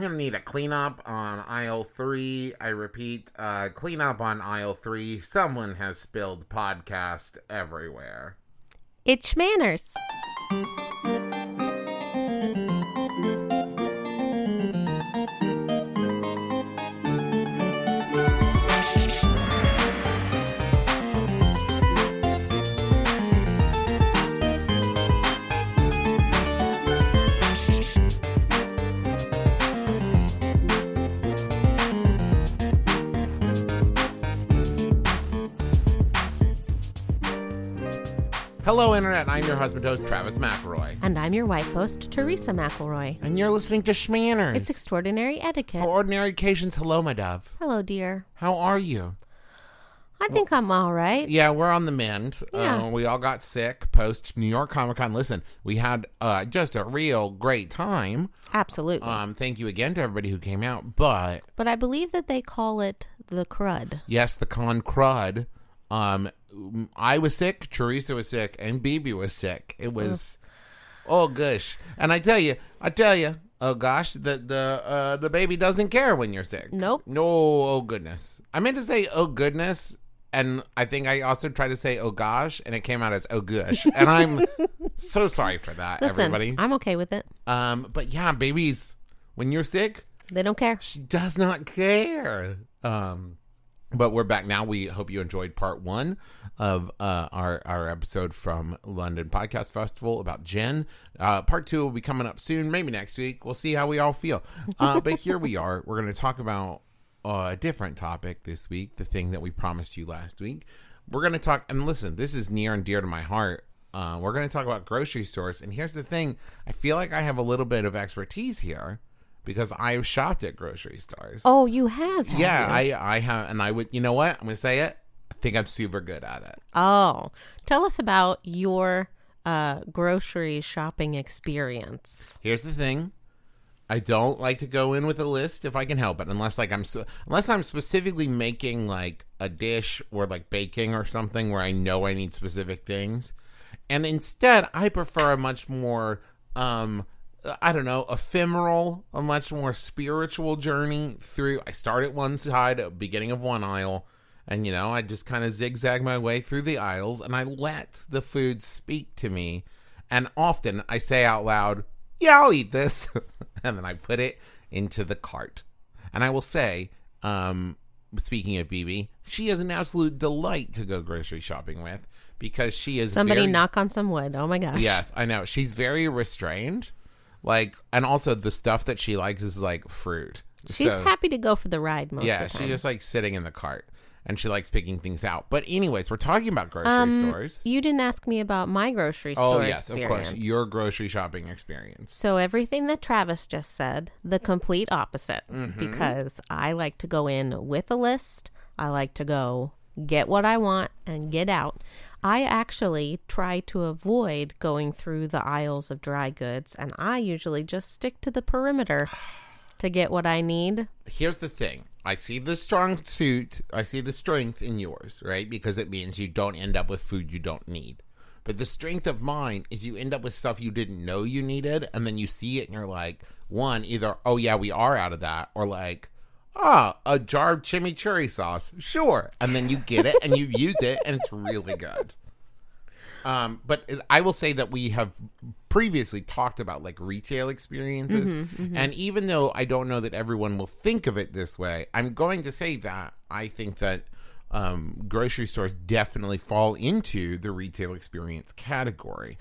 I'm gonna need a cleanup on aisle three. I repeat, uh, cleanup on aisle three. Someone has spilled podcast everywhere. It's Schmanners. Internet. I'm your husband host, Travis McElroy. And I'm your wife host, Teresa McElroy. And you're listening to Schmanners. It's extraordinary etiquette. For ordinary occasions, hello, my dove. Hello, dear. How are you? I think I'm all right. Yeah, we're on the mend. Yeah. Uh, we all got sick post New York Comic Con. Listen, we had uh, just a real great time. Absolutely. Um, thank you again to everybody who came out. But but I believe that they call it the crud. yes, the con crud. Um, I was sick, Teresa was sick, and BB was sick. It was, oh gosh. And I tell you, I tell you, oh gosh, the the uh, the baby doesn't care when you're sick. Nope. No, oh goodness. I meant to say oh goodness, and I think I also tried to say oh gosh, and it came out as oh gosh, and I'm so sorry for that, Listen, everybody. I'm okay with it. Um, but yeah, babies, when you're sick, They don't care. she does not care. Um, but we're back now. We hope you enjoyed part one of uh, our our episode from London Podcast Festival about gin. Uh, part two will be coming up soon, maybe next week. We'll see how we all feel. Uh, but here we are. We're going to talk about uh, a different topic this week. The thing that we promised you last week. We're going to talk. And listen, this is near and dear to my heart. Uh, we're going to talk about grocery stores. And here's the thing: I feel like I have a little bit of expertise here because I've shopped at grocery stores. Oh, you have? have yeah, you? I I have, and I would. You know what? I'm gonna say it. I think I'm super good at it. Oh, tell us about your uh, grocery shopping experience. Here's the thing. I don't like to go in with a list if I can help it, unless like I'm unless I'm specifically making like a dish or like baking or something where I know I need specific things. And instead, I prefer a much more um I don't know, ephemeral, a much more spiritual journey through. I start at one side, beginning of one aisle, and you know, I just kind of zigzag my way through the aisles and I let the food speak to me. And often I say out loud, Yeah, I'll eat this. and then I put it into the cart. And I will say, um, speaking of BB, she is an absolute delight to go grocery shopping with because she is Somebody very- knock on some wood. Oh my gosh. Yes, I know. She's very restrained. Like, and also the stuff that she likes is like fruit. She's So- happy to go for the ride most Yeah, of the time. she's just like sitting in the cart and she likes picking things out. But anyways, we're talking about grocery Um, stores. You didn't ask me about my grocery Oh store Oh yes, of course. Your grocery shopping experience. So everything that Travis just said, the complete opposite. Mm-hmm. Because I like to go in with a list. I like to go get what I want and get out. I actually try to avoid going through the aisles of dry goods, and I usually just stick to the perimeter to get what I need. Here's the thing. I see the strong suit. I see the strength in yours, right? Because it means you don't end up with food you don't need. But the strength of mine is you end up with stuff you didn't know you needed, and then you see it and you're like, one, either, oh yeah, we are out of that, or like, ah, a jar of chimichurri sauce, sure. And then you get it and you use it, and it's really good. Um, but I will say that we have previously talked about like retail experiences, and even though I don't know that everyone will think of it this way, I'm going to say that I think that um, grocery stores definitely fall into the retail experience category.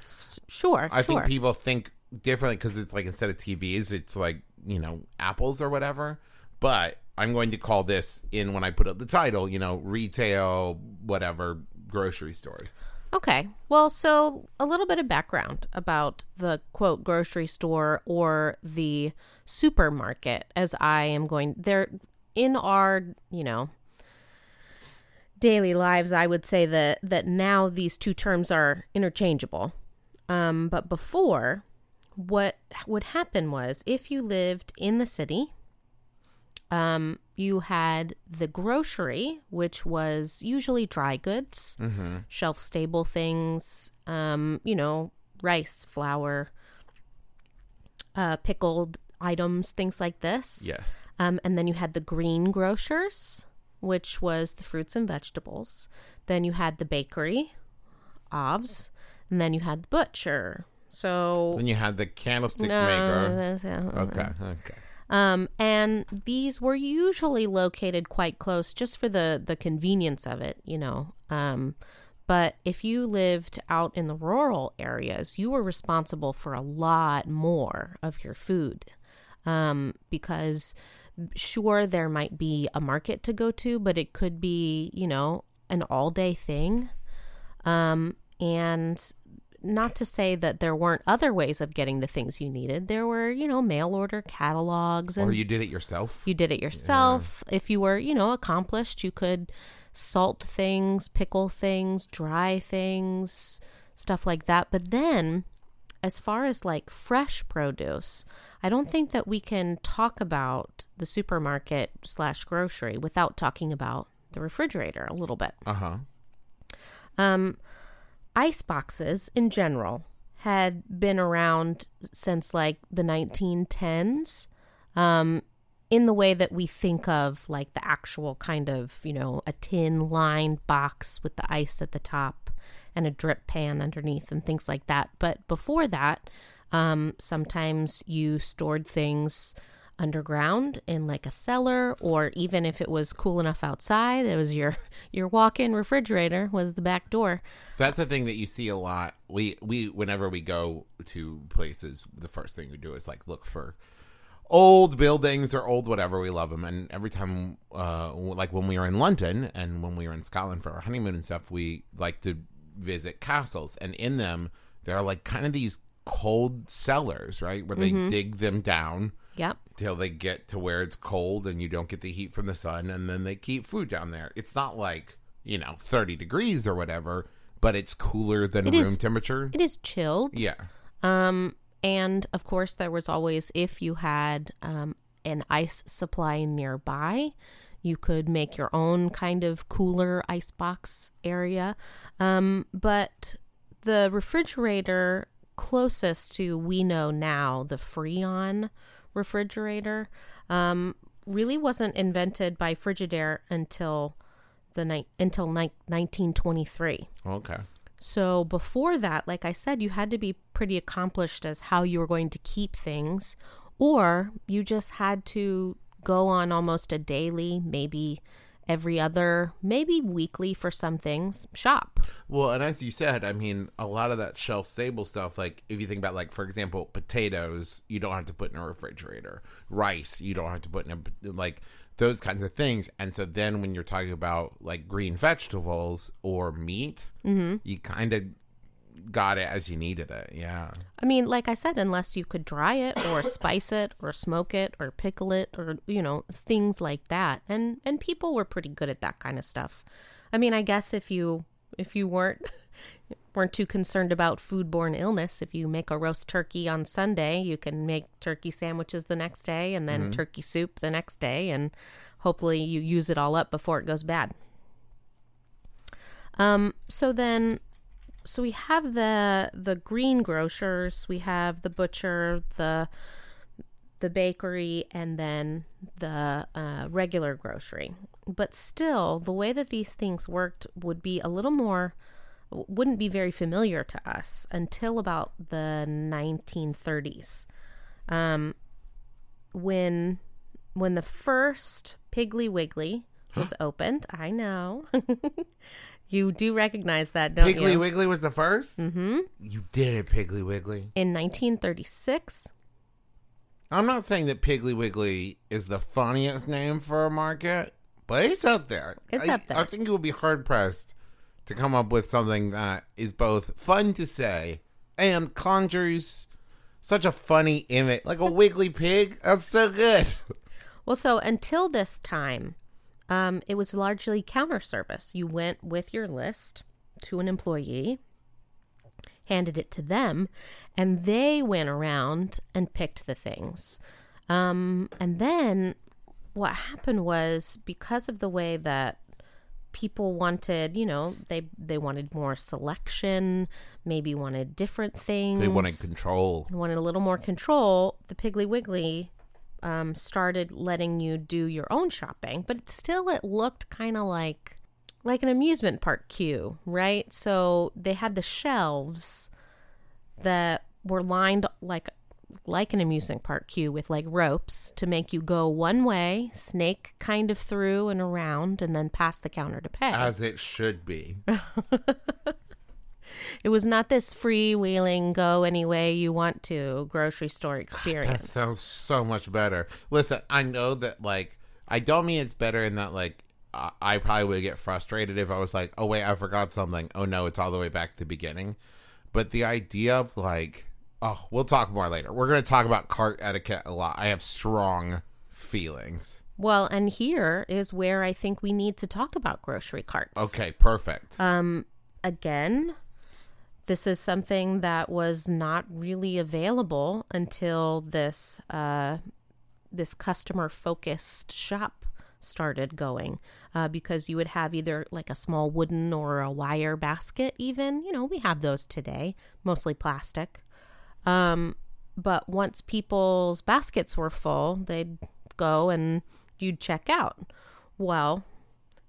Sure, I sure. think people think differently because it's like instead of TVs, it's like you know apples or whatever. But I'm going to call this in when I put up the title, you know, retail, whatever, grocery stores. Okay. Well, so a little bit of background about the quote grocery store or the supermarket as I am going there in our, you know, daily lives, I would say that that now these two terms are interchangeable. Um, but before, what would happen was if you lived in the city, um, you had the grocery, which was usually dry goods, shelf stable things, um, you know, rice, flour, uh, pickled items, things like this. Yes. Um, and then you had the green grocers, which was the fruits and vegetables. Then you had the bakery, Ovs, and then you had the butcher. So Then you had the candlestick No, maker. Okay. Okay. Um, and these were usually located quite close just for the, the convenience of it, you know. Um, but if you lived out in the rural areas, you were responsible for a lot more of your food. Um, because sure, there might be a market to go to, but it could be, you know, an all day thing. Um, and not to say that there weren't other ways of getting the things you needed. There were, you know, mail order catalogs and Or you did it yourself. you did it yourself. If you were, you know, accomplished, you could salt things, pickle things, dry things, stuff like that. But then, as far as like fresh produce, I don't think that we can talk about the supermarket slash grocery without talking about the refrigerator a little bit. Uh huh. Um, ice boxes in general had been around since like the 1910s um, in the way that we think of like the actual kind of, you know, a tin lined box with the ice at the top and a drip pan underneath and things like that. But before that, um, sometimes you stored things underground in like a cellar or even if it was cool enough outside it was your your walk-in refrigerator was the back door. That's the thing that you see a lot. We we whenever we go to places, the first thing we do is like look for old buildings or old whatever. We love them, and every time, uh, like when we were in London and when we were in Scotland for our honeymoon and stuff, we like to visit castles, and in them there are like kind of these cold cellars, right, where they dig them down yep till they get to where it's cold and you don't get the heat from the sun and then they keep food down there. It's not like, you know, 30 degrees or whatever, but it's cooler than It room is- temperature. it is chilled yeah. Um, and of course, there was always, if you had um, an ice supply nearby, you could make your own kind of cooler ice box area. Um, but the refrigerator closest to we know now, the Freon refrigerator, um, really wasn't invented by Frigidaire until the night until ni- 1923. Okay. So before that, like I said, you had to be pretty accomplished as how you were going to keep things, or you just had to go on almost a daily, maybe every other, maybe weekly for some things, shop. Well, and as you said, I mean, a lot of that shelf stable stuff, like if you think about, like, for example, potatoes, you don't have to put in a refrigerator. Rice, you don't have to put in a, like, those kinds of things. And so then when you're talking about, like, green vegetables or meat, mm-hmm. you kind of got it as you needed it. Yeah. I mean, like I said, unless you could dry it or spice it or smoke it or pickle it or you know things like that, and and people were pretty good at that kind of stuff. I mean, I guess if you if you weren't weren't too concerned about foodborne illness, if you make a roast turkey on Sunday, you can make turkey sandwiches the next day and then turkey soup the next day, and hopefully you use it all up before it goes bad. Um, so then so we have the the green grocers, we have the butcher, the the bakery, and then the uh, regular grocery. But still, the way that these things worked would be a little more wouldn't be very familiar to us until about the 1930s, um, when when the first Piggly Wiggly was opened. I know. You do recognize that, don't you? Piggly you? Wiggly was the 1st Mm-hmm. You did it, Piggly Wiggly. In 1936, I'm not saying that Piggly Wiggly is the funniest name for a market, but it's up there. It's I, up there. I think you would be hard pressed to come up with something that is both fun to say and conjures such a funny image, like a wiggly pig. That's so good. well, so until this time, um, it was largely counter service. You went with your list to an employee, handed it to them, and they went around and picked the things. Um, and then what happened was because of the way that people wanted, you know, they they wanted more selection, maybe wanted different things. They wanted control. They wanted a little more control. The Piggly Wiggly um, started letting you do your own shopping, but still it looked kind of like like an amusement park queue, right? So they had the shelves that were lined like like an amusement park queue with like ropes to make you go one way, snake kind of through and around, and then past the counter to pay. As it should be. it was not this freewheeling go any way you want to grocery store experience. That sounds so much better. Listen, I know that like I don't mean it's better in that like I I probably would get frustrated if I was like, oh wait, I forgot something. Oh no, it's all the way back to the beginning. But the idea of like, oh, we'll talk more later. We're gonna talk about cart etiquette a lot. I have strong feelings. Well, and here is where I think we need to talk about grocery carts. Okay, perfect. Um, again, this is something that was not really available until this uh, this customer focused shop started going uh, because you would have either like a small wooden or a wire basket even. You know we have those today mostly plastic. Um, but once people's baskets were full they'd go and you'd check out. Well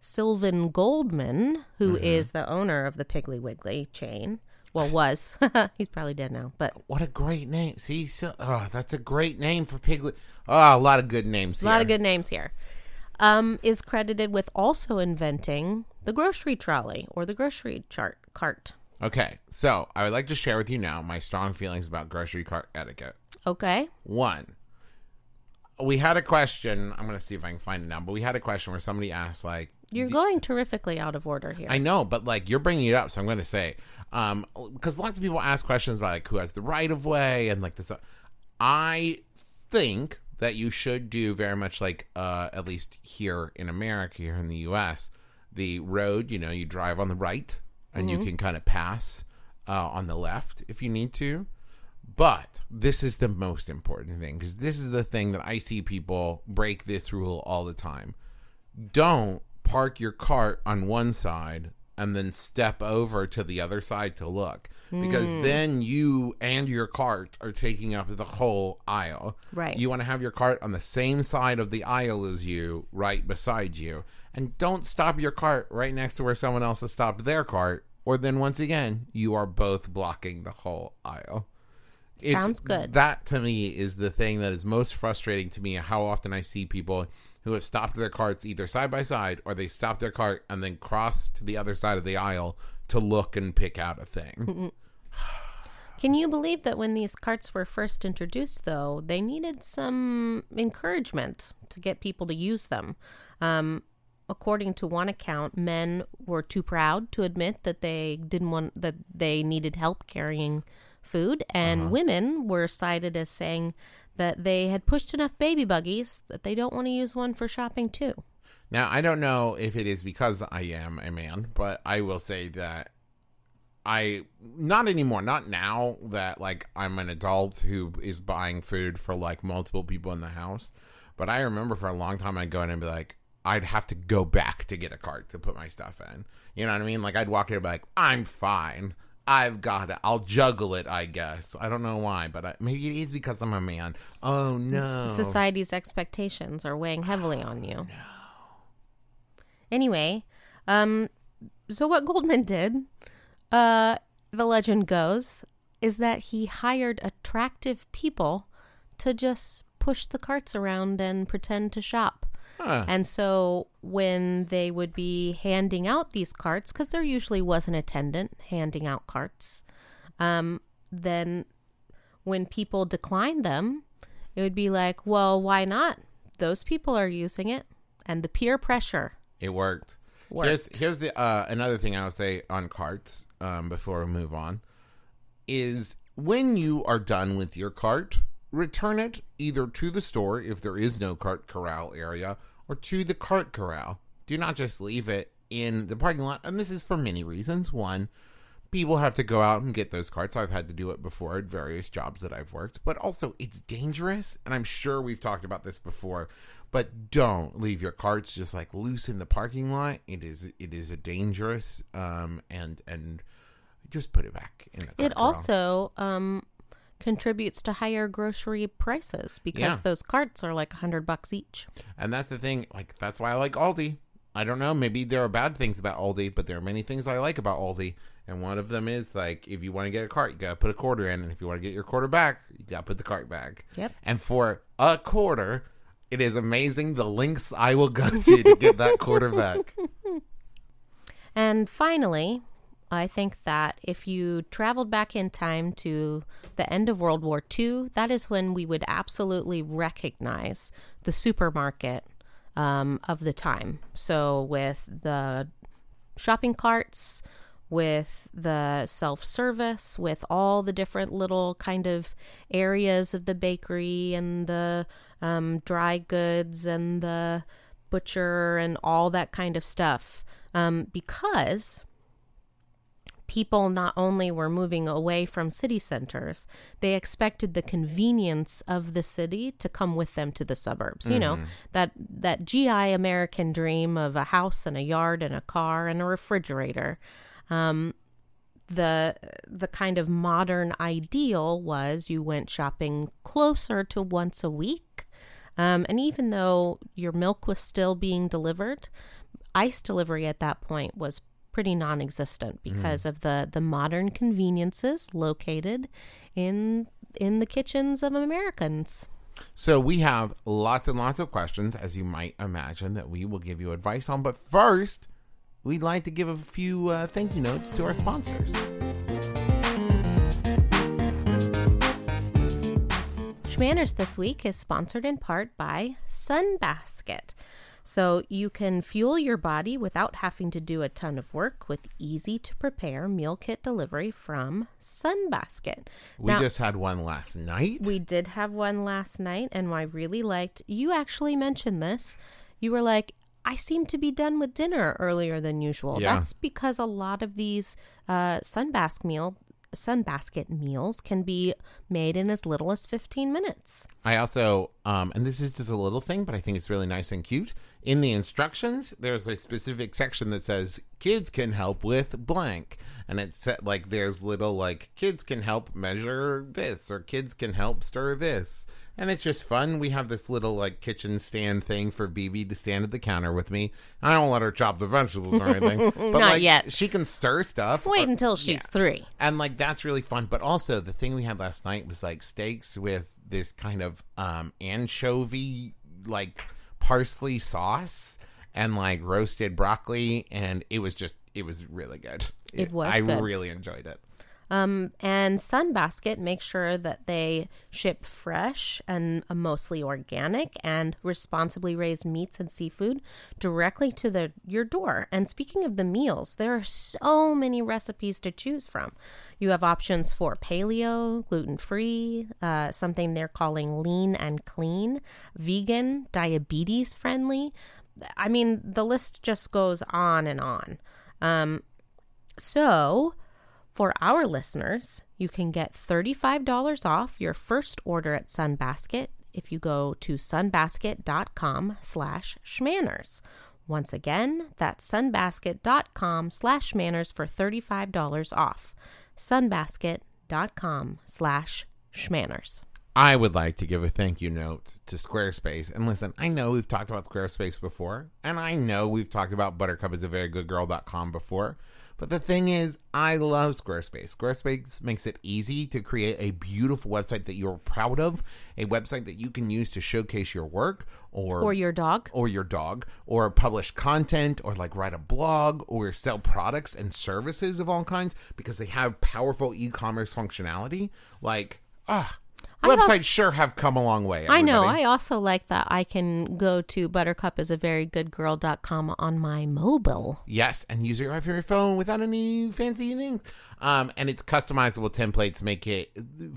Sylvan Goldman, who is the owner of the Piggly Wiggly chain, well, was he's probably dead now, but what a great name. See, so, oh, that's a great name for Piglet. Oh, a lot of good names a here. lot of good names here. Um, is credited with also inventing the grocery trolley or the grocery chart cart. Okay, so I would like to share with you now my strong feelings about grocery cart etiquette. Okay, One, we had a question. I'm going to see if I can find it now, but we had a question where somebody asked, like, you're going terrifically out of order here. I know, but like you're bringing it up, so I'm going to say, um, because lots of people ask questions about like who has the right of way and like this. I think that you should do very much like, uh, at least here in America, here in the U.S., the road. You know, you drive on the right, and you can kind of pass uh, on the left if you need to. But this is the most important thing because this is the thing that I see people break this rule all the time. Don't park your cart on one side and then step over to the other side to look because hmm. then you and your cart are taking up the whole aisle. Right. You want to have your cart on the same side of the aisle as you, right beside you. And don't stop your cart right next to where someone else has stopped their cart, or then once again, you are both blocking the whole aisle. Sounds good. That to me is the thing that is most frustrating to me. How often I see people who have stopped their carts either side by side or they stop their cart and then cross to the other side of the aisle to look and pick out a thing. Can you believe that when these carts were first introduced, though, they needed some encouragement to get people to use them? Um, according to one account, men were too proud to admit that they didn't want that they needed help carrying food, and women were cited as saying that they had pushed enough baby buggies that they don't want to use one for shopping too. Now, I don't know if it is because I am a man, but I will say that I not anymore, not now that like I'm an adult who is buying food for like multiple people in the house. But I remember for a long time I'd go in and be like, I'd have to go back to get a cart to put my stuff in. You know what I mean? Like I'd walk in and be like, I'm fine. I've got it. I'll juggle it, I guess. I don't know why, but I, maybe it is because I'm a man. Oh no. Society's expectations are weighing heavily on you. No. Anyway, um, so what Goldman did, uh, the legend goes, is that he hired attractive people to just push the carts around and pretend to shop. Huh. And so when they would be handing out these carts, because there usually was an attendant handing out carts, um, then when people declined them, it would be like, well, why not? Those people are using it. And the peer pressure. It worked. Worked. Here's here's the uh, another thing I would say on carts um, before we move on is when you are done with your cart, return it either to the store if there is no cart corral area or to the cart corral. Do not just leave it in the parking lot. And this is for many reasons. One, people have to go out and get those carts. I've had to do it before at various jobs that I've worked, but also it's dangerous. And I'm sure we've talked about this before, but don't leave your carts just like loose in the parking lot. It is it is a dangerous um and and just put it back in the cart It corral. also um, contributes to higher grocery prices because Yeah. those carts are like a hundred bucks each. And that's the thing, like that's why I like Aldi. I don't know, maybe there are bad things about Aldi, but there are many things I like about Aldi. And one of them is like if you want to get a cart, you gotta put a quarter in, and if you want to get your quarter back, you gotta put the cart back. Yep. And for a quarter, it is amazing the lengths I will go to to get that quarter back. And finally, I think that if you traveled back in time to the end of World War II, that is when we would absolutely recognize the supermarket um, of the time. So, with the shopping carts, with the self service, with all the different little kind of areas of the bakery and the um, dry goods and the butcher and all that kind of stuff. Um, because people not only were moving away from city centers, they expected the convenience of the city to come with them to the suburbs. You know, that that GI American dream of a house and a yard and a car and a refrigerator. Um, the the kind of modern ideal was you went shopping closer to once a week. Um, and even though your milk was still being delivered, ice delivery at that point was pretty non-existent because of the the modern conveniences located in in the kitchens of Americans. So we have lots and lots of questions, as you might imagine, that we will give you advice on. But first, we'd like to give a few uh, thank you notes to our sponsors. Schmanners this week is sponsored in part by Sunbasket. So you can fuel your body without having to do a ton of work with easy to prepare meal kit delivery from Sunbasket. We Now- just had one last night. We did have one last night, and I really liked. You actually mentioned this. You were like, "I seem to be done with dinner earlier than usual." Yeah. That's because a lot of these uh, sunbask meal sunbasket meals can be made in as little as fifteen minutes. I also, um, and this is just a little thing, but I think it's really nice and cute. In the instructions, there's a specific section that says kids can help with blank, and it's like there's little like kids can help measure this or kids can help stir this, and it's just fun. We have this little like kitchen stand thing for BB to stand at the counter with me. I don't let her chop the vegetables or anything, but Not like yet. she can stir stuff. Wait or- until she's three. and like that's really fun but also the thing we had last night was like steaks with this kind of um anchovy like parsley sauce and like roasted broccoli and it was just it was really good It was i good. really enjoyed it Um, and Sunbasket makes sure that they ship fresh and uh, mostly organic and responsibly raised meats and seafood directly to the, your door. And speaking of the meals, there are so many recipes to choose from. You have options for paleo, gluten free, uh, something they're calling lean and clean, vegan, diabetes friendly. I mean, the list just goes on and on. Um, so, for our listeners, you can get $35 off your first order at Sunbasket if you go to sunbasket.com slash schmanners. Once again, that's sunbasket.com slash schmanners for $35 off. sunbasket.com slash schmanners. i would like to give a thank you note to squarespace and listen i know we've talked about squarespace before and i know we've talked about buttercup is a very good girl.com before But the thing is, I love Squarespace. Squarespace makes it easy to create a beautiful website that you're proud of, a website that you can use to showcase your work or Or your dog. or your dog or publish content or like write a blog or sell products and services of all kinds because they have powerful e-commerce functionality like ah websites also- sure have come a long way I know. I also like that I can go to buttercupisaverygoodgirl.com on my mobile. Yes, and use your your phone without any fancy things. Um, and its customizable templates make it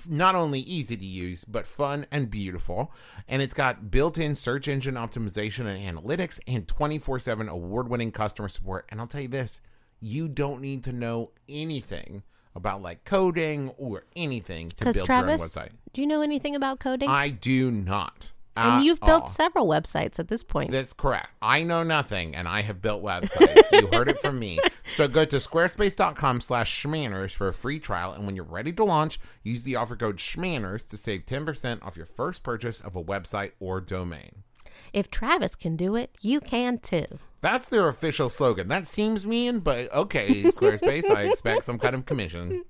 not only easy to use but fun and beautiful. And it's got built-in search engine optimization and analytics, and twenty four seven award winning customer support. And I'll tell you this. you don't need to know anything about like coding or anything to build your own website. do you know anything about coding? I do not. and you've built all. several websites at this point. That's correct. I know nothing, and I have built websites. you heard it from me. So go to squarespace.com slash schmanners for a free trial, and when you're ready to launch, use the offer code schmanners to save 10% off your first purchase of a website or domain. if Travis can do it, you can too. That's their official slogan. That seems mean, but okay, Squarespace, I expect some kind of commission.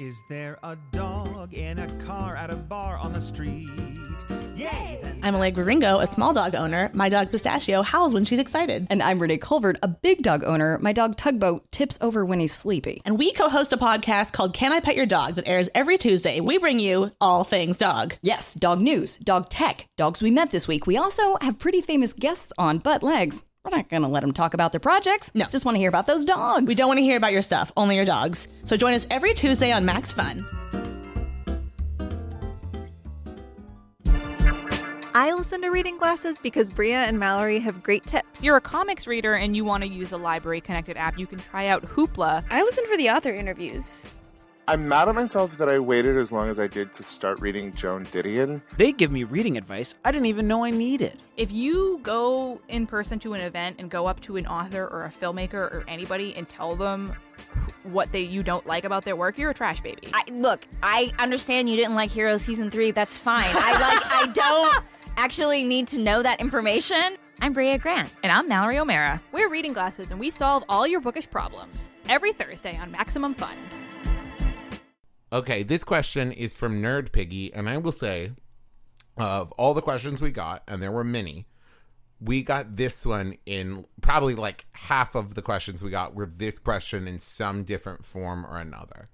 Is there a dog in a car at a bar on the street? Yay! I'm Allegra Ringo, a small dog owner. My dog Pistachio howls when she's excited. And I'm Renee Colvert, a big dog owner. My dog Tugboat tips over when he's sleepy. And we co host a podcast called Can I Pet Your Dog that airs every Tuesday. We bring you all things dog. Yes, dog news, dog tech, dogs we met this week. We also have pretty famous guests on, butt legs. We're not going to let them talk about their projects. No. Just want to hear about those dogs. We don't want to hear about your stuff, only your dogs. So join us every Tuesday on Max Fun. I listen to Reading Glasses because Brea and Mallory have great tips. You're a comics reader and you want to use a library connected app, you can try out Hoopla. I listen for the author interviews. I'm mad at myself that I waited as long as I did to start reading Joan Didion. they give me reading advice I didn't even know I needed. If you go in person to an event and go up to an author or a filmmaker or anybody and tell them what they you don't like about their work, you're a trash baby. I look, I understand you didn't like Hero season 3. That's fine. I like I don't actually need to know that information. I'm Brea Grant. and I'm Mallory O'Mara. We're Reading Glasses and we solve all your bookish problems every Thursday on Maximum Fun. Okay, this question is from Nerd Piggy, and I will say, of all the questions we got, and there were many, we got this one in probably like half of the questions we got were this question in some different form or another.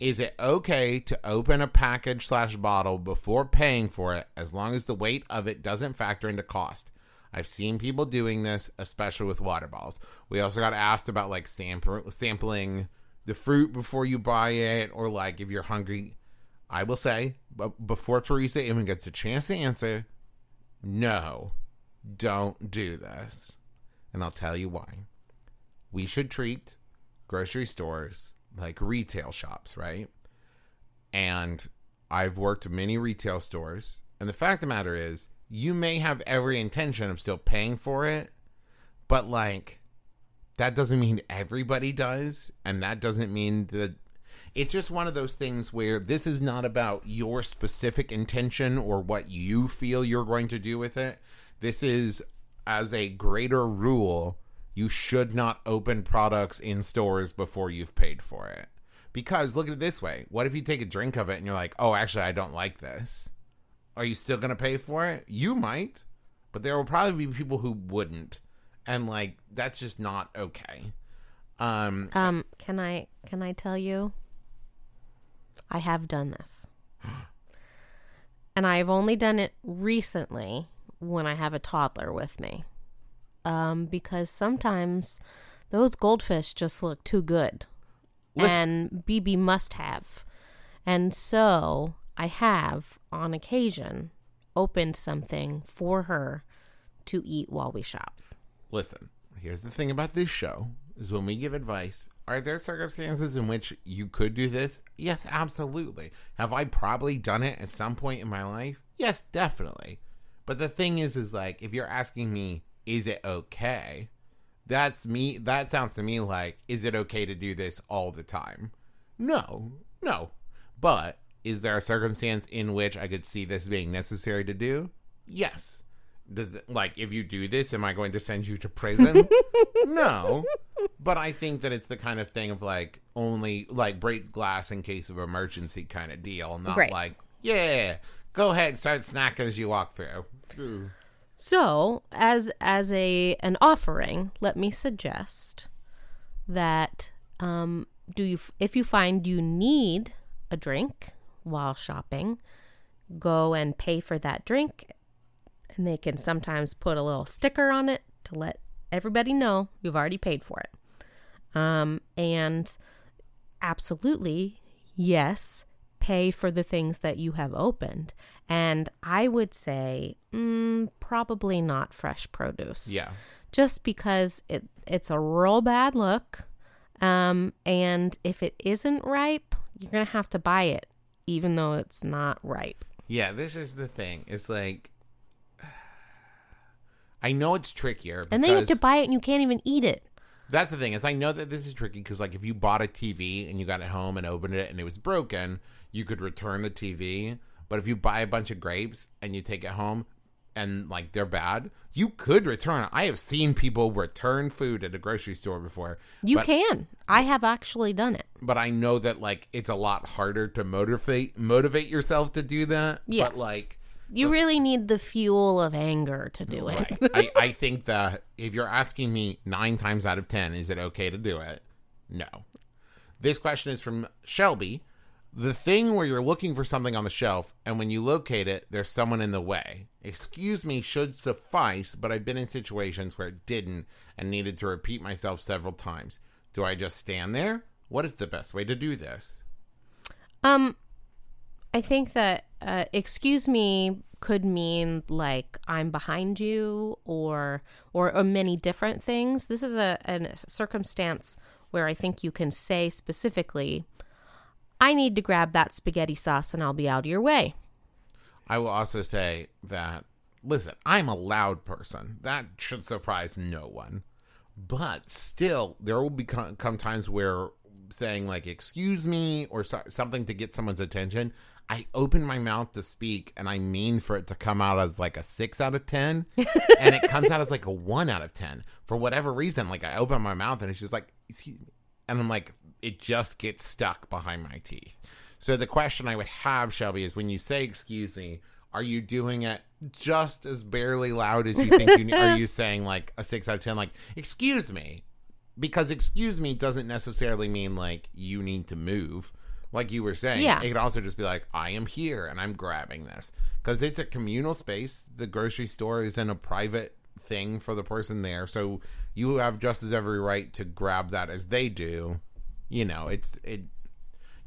Is it okay to open a package slash bottle before paying for it as long as the weight of it doesn't factor into cost? I've seen people doing this, especially with water bottles. We also got asked about like sampling the fruit before you buy it, or like if you're hungry. I will say, but before Teresa even gets a chance to answer, no, don't do this. And I'll tell you why. We should treat grocery stores like retail shops, right? And I've worked many retail stores. And the fact of the matter is, you may have every intention of still paying for it, but like, that doesn't mean everybody does. And that doesn't mean that it's just one of those things where this is not about your specific intention or what you feel you're going to do with it. This is, as a greater rule, you should not open products in stores before you've paid for it. Because look at it this way what if you take a drink of it and you're like, oh, actually, I don't like this? Are you still going to pay for it? You might, but there will probably be people who wouldn't. And like, that's just not okay. Um, Um, can I can I tell you? I have done this. and I've only done it recently when I have a toddler with me. Um, because sometimes those goldfish just look too good. and BB must have. And so I have, on occasion, opened something for her to eat while we shop. Listen here's the thing about this show is when we give advice are there circumstances in which you could do this? Yes absolutely. Have i probably done it at some point in my life? Yes definitely. But the thing is is like if you're asking me is it okay? That's me that sounds to me like is it okay to do this all the time? No no. But is there a circumstance in which i could see this being necessary to do? Yes does it, like if you do this am i going to send you to prison no but i think that it's the kind of thing of like only like break glass in case of emergency kind of deal not Right. like yeah go ahead and start snacking as you walk through Ooh. So, as as a an offering, let me suggest that um, do you if you find you need a drink while shopping, go and pay for that drink, and they can sometimes put a little sticker on it to let everybody know you've already paid for it. Um, and absolutely, yes, pay for the things that you have opened. And I would say, mm, probably not fresh produce. yeah Just because it it's a real bad look. Um, and if it isn't ripe, you're gonna have to buy it, even though it's not ripe. Yeah, this is the thing. It's like I know it's trickier And then you have to buy it, and you can't even eat it. That's the thing is I know that this is tricky because like if you bought a TV and you got it home and opened it and it was broken, you could return the TV. But if you buy a bunch of grapes and you take it home and like they're bad, you could return it. I have seen people return food at a grocery store before. You but, can. I have actually done it. but I know that like it's a lot harder to motivate motivate yourself to do that. Yes. But like You really need the fuel of anger to do it. I, I think that if you're asking me nine times out of ten, is it okay to do it? No. This question is from Shelby. The thing where you're looking for something on the shelf, and when you locate it, there's someone in the way. Excuse me should suffice, but I've been in situations where it didn't and needed to repeat myself several times. Do I just stand there? What is the best way to do this? Um, I think that uh, excuse me could mean like I'm behind you or or, or many different things. This is a, a circumstance where I think you can say specifically, I need to grab that spaghetti sauce and I'll be out of your way. I will also say that, listen, I'm a loud person. That should surprise no one. But still, there will become come times where saying, like, excuse me or so- something to get someone's attention, I open my mouth to speak and I mean for it to come out as like a six out of 10. and it comes out as like a one out of 10. For whatever reason, like, I open my mouth and it's just like, excuse me. And I'm like, it just gets stuck behind my teeth. So the question I would have, Shelby, is when you say "excuse me," are you doing it just as barely loud as you think you need? Are you saying like a six out of ten, like "excuse me"? Because "excuse me" doesn't necessarily mean like you need to move. Like you were saying, Yeah. it could also just be like, "I am here and I'm grabbing this," because it's a communal space. The grocery store isn't a private thing for the person there, so you have just as every right to grab that as they do. You know, it's it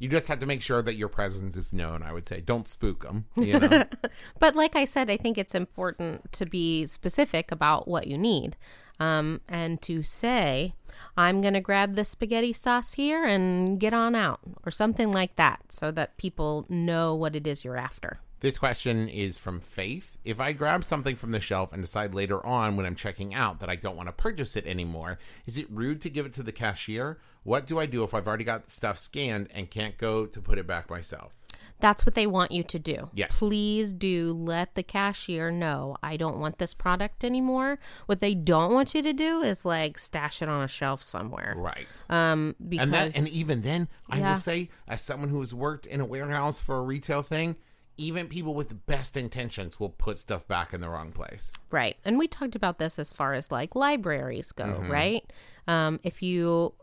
you just have to make sure that your presence is known. I would say, don't spook them. You know, But like I said, I think it's important to be specific about what you need. Um, and to say, I'm going to grab the spaghetti sauce here and get on out, or something like that, so that people know what it is you're after. This question is from Faith. If I grab something from the shelf and decide later on when I'm checking out that I don't want to purchase it anymore, is it rude to give it to the cashier? What do I do if I've already got the stuff scanned and can't go to put it back myself? That's what they want you to do. Yes. Please do let the cashier know I don't want this product anymore. What they don't want you to do is like stash it on a shelf somewhere. Right. Um, because and that, and even then, I Yeah. will say, as someone who has worked in a warehouse for a retail thing, even people with the best intentions will put stuff back in the wrong place. Right. And we talked about this as far as like libraries go, Mhm. right? Um, if you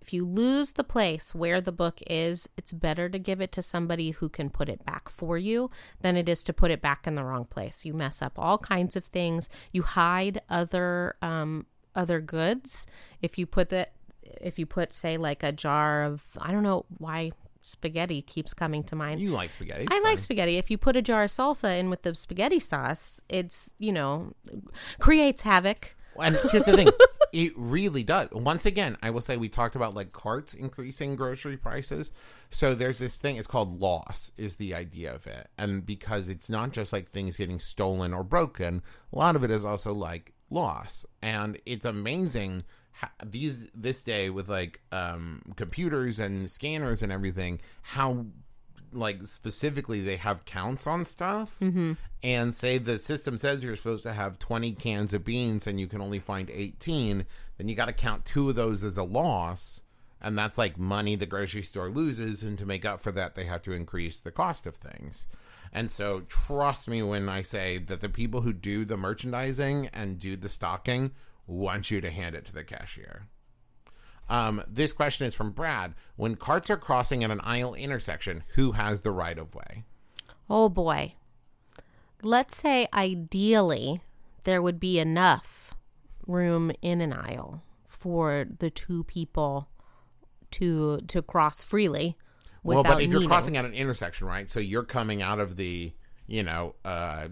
if you lose the place where the book is, it's better to give it to somebody who can put it back for you than it is to put it back in the wrong place. You mess up all kinds of things. You hide other um, other goods. If you put that if you put say like a jar of I don't know why spaghetti keeps coming to mind. You like spaghetti? I it's like fine. spaghetti. If you put a jar of salsa in with the spaghetti sauce, it's, you know, creates havoc. And here's the thing, it really does. Once again, I will say we talked about like carts increasing grocery prices. So there's this thing, it's called loss, is the idea of it. And because it's not just like things getting stolen or broken, a lot of it is also like loss. And it's amazing these this day with like um computers and scanners and everything, how like specifically they have counts on stuff. Mm-hmm. and say the system says you're supposed to have 20 cans of beans and you can only find 18 then you got to count two of those as a loss. And that's like money the grocery store loses and to make up for that they have to increase the cost of things. And so trust me when i say that the people who do the merchandising and do the stocking want you to hand it to the cashier um, this question is from Brad. When carts are crossing at an aisle intersection, who has the right of way? Oh boy. Let's say ideally there would be enough room in an aisle for the two people to to cross freely without well, but if you're crossing at an intersection, right? So you're coming out of the, you know, uh,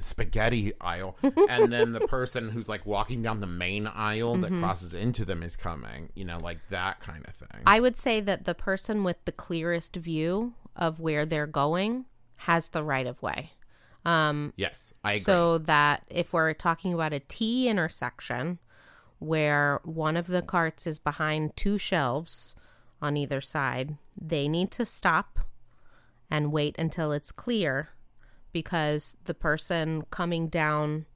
spaghetti aisle, and then the person who's like walking down the main aisle that Mhm. crosses into them is coming. You know, like that kind of thing. I would say that the person with the clearest view of where they're going has the right of way. Um, yes, I agree. So that if we're talking about a T intersection where one of the carts is behind two shelves on either side, they need to stop and wait until it's clear because the person coming down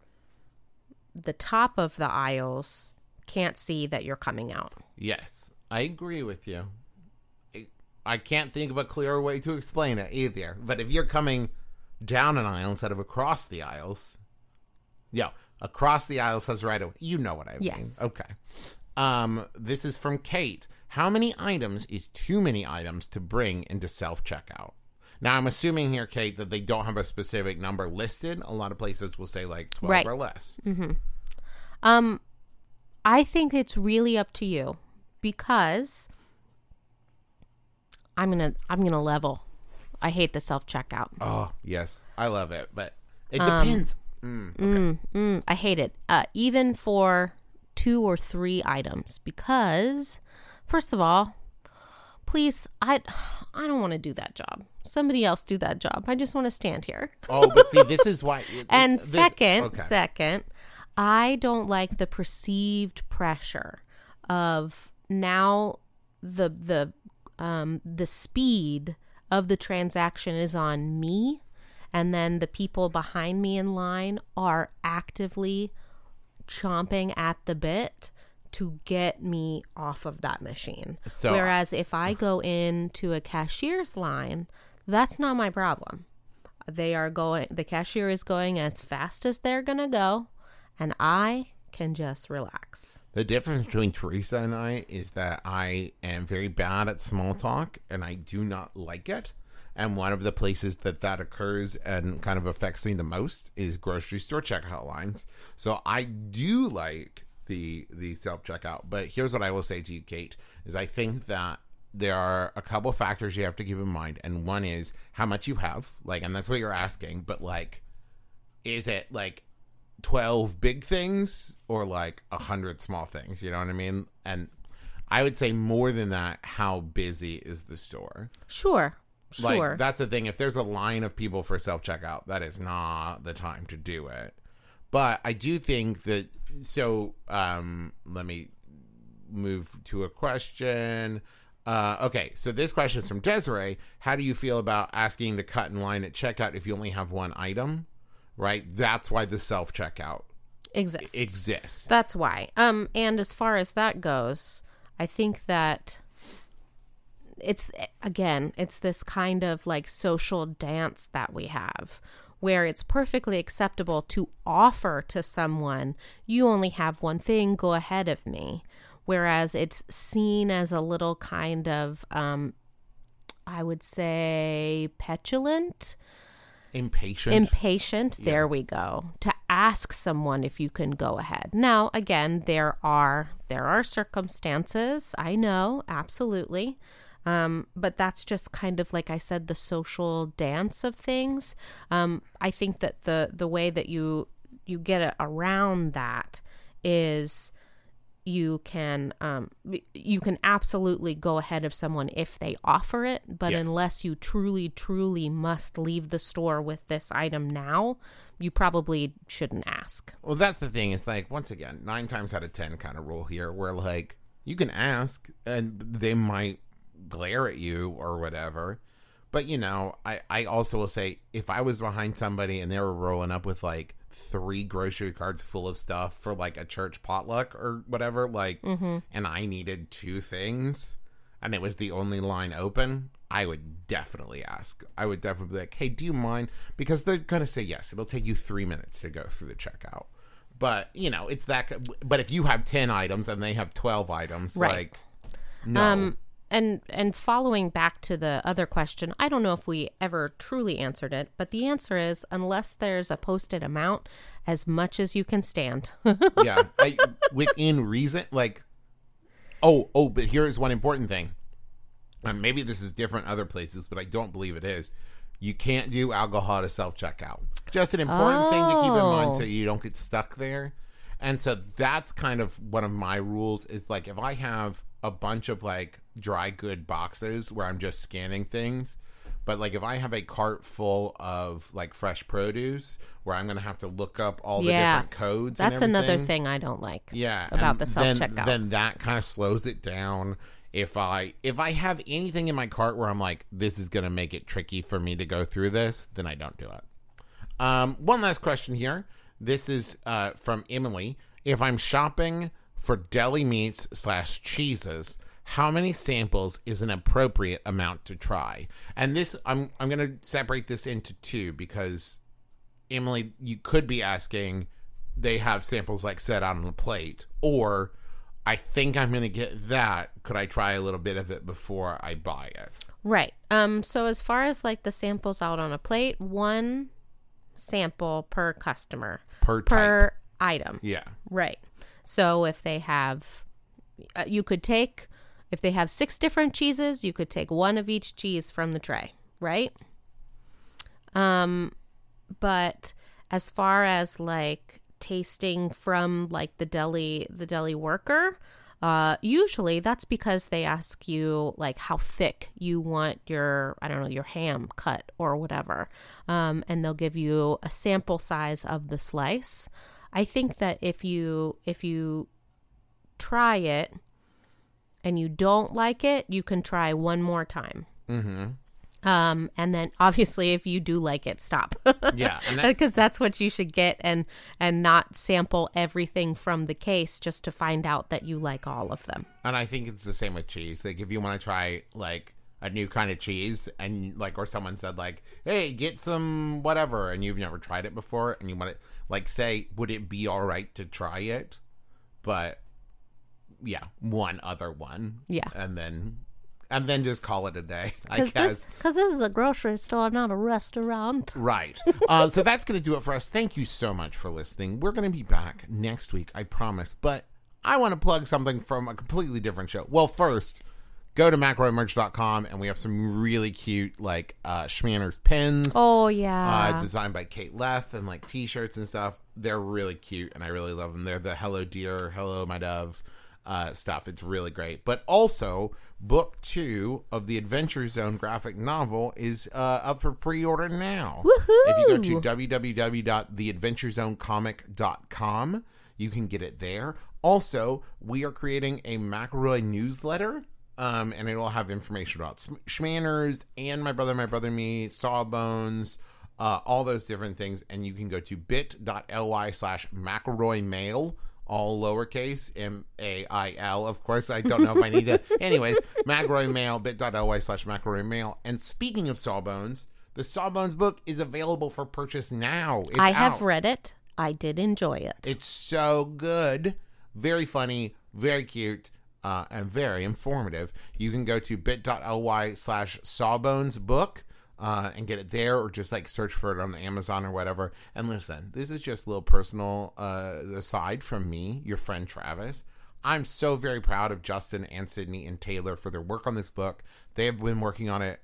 the top of the aisles can't see that you're coming out. Yes, I agree with you. I- can't think of a clearer way to explain it either. But if you're coming down an aisle instead of across the aisles, yeah, across the aisles has right away. You know what I mean? Yes. Okay. Um, this is from Kate. How many items is too many items to bring into self checkout? Now I'm assuming here, Kate, that they don't have a specific number listed. A lot of places will say like twelve Right. or less. hmm Um, I think it's really up to you because I'm gonna I'm gonna level. I hate the self checkout. Oh yes, I love it, but it Um, depends. Mm, okay. Mm, mm, I hate it. Uh, even for two or three items, because first of all, please, I I don't want to do that job. Somebody else do that job. I just want to stand here. Oh, but see, this is why. it- and this- second, okay. second, I don't like the perceived pressure of now the the um the speed of the transaction is on me and then the people behind me in line are actively chomping at the bit to get me off of that machine. So- Whereas if I go into a cashier's line, that's not my problem. They are going, the cashier is going as fast as they're going to go, and I can just relax. The difference between Teresa and I is that I am very bad at small talk and I do not like it. And one of the places that that occurs and kind of affects me the most is grocery store checkout lines. So I do like the the self checkout, but here's what I will say to you, Kate: is I think that there are a couple factors you have to keep in mind, and one is how much you have, like, and that's what you're asking, but like, is it like 12 big things or like a 100 small things? You know what i mean? And i would say more than that how busy is the store? Sure. like Sure. that's the thing. If there's a line of people for self-checkout that is not the time to do it but i do think that so um let me move to a question uh, okay, so this question is from Desiree. How do you feel about asking to cut in line at checkout if you only have one item? Right, that's why the self checkout exists. exists. That's why. Um, and as far as that goes, I think that it's again, it's this kind of like social dance that we have where it's perfectly acceptable to offer to someone, you only have one thing, go ahead of me. Whereas it's seen as a little kind of, um, I would say, petulant. Impatient. impatient. There we go. To ask someone if you can go ahead. Now again there are there are circumstances. I know. Absolutely um, but that's just kind of like i said the social dance of things um, i think that the the way that you you get around that is you can um, you can absolutely go ahead of someone if they offer it but Yes. unless you truly truly must leave the store with this item now you probably shouldn't ask Well, that's the thing. It's like once again, nine times out of ten kind of rule here, where like you can ask and they might glare at you or whatever. But you know, I I also will say if I was behind somebody and they were rolling up with like three grocery carts full of stuff for like a church potluck or whatever, like, Mhm. and I needed two things, and it was the only line open. I would definitely ask. I would definitely be like, "Hey, do you mind?" Because they're gonna say yes. It'll take you three minutes to go through the checkout. But you know, it's that. But if you have ten items and they have twelve items, Right. like, no, Um, and and following back to the other question, I don't know if we ever truly answered it, but the answer is unless there's a posted amount, as much as you can stand. yeah, I, within reason. Like, oh, oh, but here's one important thing. And maybe this is different other places, but I don't believe it is. you can't do alcohol to self checkout. Just an important thing to keep in mind Oh. so you don't get stuck there. And so that's kind of one of my rules is like if I have a bunch of like dry good boxes where I'm just scanning things, but like if I have a cart full of like fresh produce where I'm to have to look up all the Yeah. different codes and That's another thing I don't like. yeah about the self then, checkout. then that kind of slows it down if i if i have anything in my cart where i'm like this is gonna make it tricky for me to go through this then i don't do it um one last question here this is uh from emily if i'm shopping for deli meats slash cheeses how many samples is an appropriate amount to try and this i'm i'm gonna separate this into two because Emily, you could be asking, they have samples like set on the plate, or I think I'm going to get that. Could I try a little bit of it before I buy it? Right. Um. So as far as like the samples out on a plate, one sample per customer Per per item. Yeah. Right. So if they have, uh, you could take, if they have six different cheeses, you could take one of each cheese from the tray. Right. Um, but as far as like tasting from like the deli, the deli worker, uh, usually that's because they ask you like how thick you want your, I don't know, your ham cut or whatever. Um, and they'll give you a sample size of the slice. I think that if you if you try it and you don't like it, you can try one more time. Mm-hmm. Um, and then obviously if you do like it, stop. Yeah, and that- because that's what you should get and and not sample everything from the case just to find out that you like all of them. And I think it's the same with cheese. Like if you want to try like a new kind of cheese and like or someone said like, "Hey, get some whatever," and you've never tried it before and you want to like say, "Would it be all right to try it?" But yeah, one other one. Yeah. And then and then just call it a day. I Because guess. this, 'cause this is a grocery store, not a restaurant. Right. Uh, so that's to do it for us. Thank you so much for listening. We're to be back next week, I promise. But I want to plug something from a completely different show. Well, first, go to mcelroymerch.com and we have some really cute, like, uh, Schmanners pins. Oh yeah. Uh, designed by Kate Leth and like t-shirts and stuff. They're really cute and I really love them. They're the Hello Dear, Hello My Dove uh, stuff. It's really great. But also, book two of the Adventure Zone graphic novel is uh, up for pre-order now. If you go to www.theadventurezonecomic.com, you can get it there. Also, we are creating a McElroy newsletter um, and it will have information about Schmanners and My Brother, My Brother, Me, Sawbones, uh, all those different things. And you can go to bit.ly slash McElroy Mail, all lowercase, M A I L. Of course, I don't know if I need to. Anyways, McElroy Mail, bit.ly slash McElroy Mail. And speaking of Sawbones, the Sawbones book is available for purchase now. It's I have out. read it. I did enjoy it. It's so good. Very funny, very cute, uh, and very informative. You can go to bit.ly slash sawbones book uh, and get it there or just like search for it on Amazon or whatever. And listen, this is just a little personal uh, aside from me, your friend Travis. I'm so very proud of Justin and Sydnee and Teylor for their work on this book. They have been working on it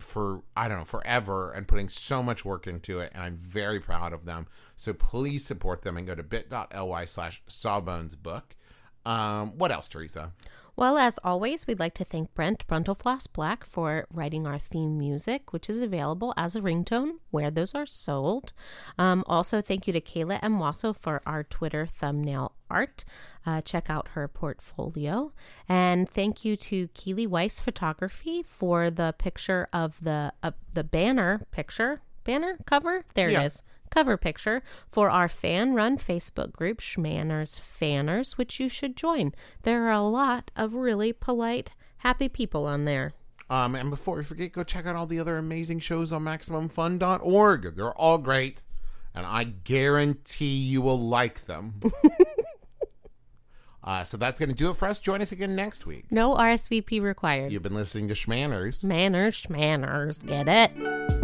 for I don't know forever and putting so much work into it, and I'm very proud of them. So please support them and go to bit.ly slash sawbonesbook. Um, what else, Teresa? Well, as always, we'd like to thank Brent brentalfloss Black for writing our theme music, which is available as a ringtone where those are sold. Um, also, thank you to Kayla M. Wasil for our Twitter thumbnail art. Uh, check out her portfolio. And thank you to Keely Weiss Photography for the picture of the uh, the banner picture banner cover. There Yeah. it is cover picture for our fan run Facebook group, Schmanners Fanners, which you should join. There are a lot of really polite, happy people on there. Um, and before we forget, go check out all the other amazing shows on MaximumFun.org. They're all great, and I guarantee you will like them. uh, so that's going to do it for us. Join us again next week. No RSVP required. You've been listening to Schmanners. Manners, schmanners, get it?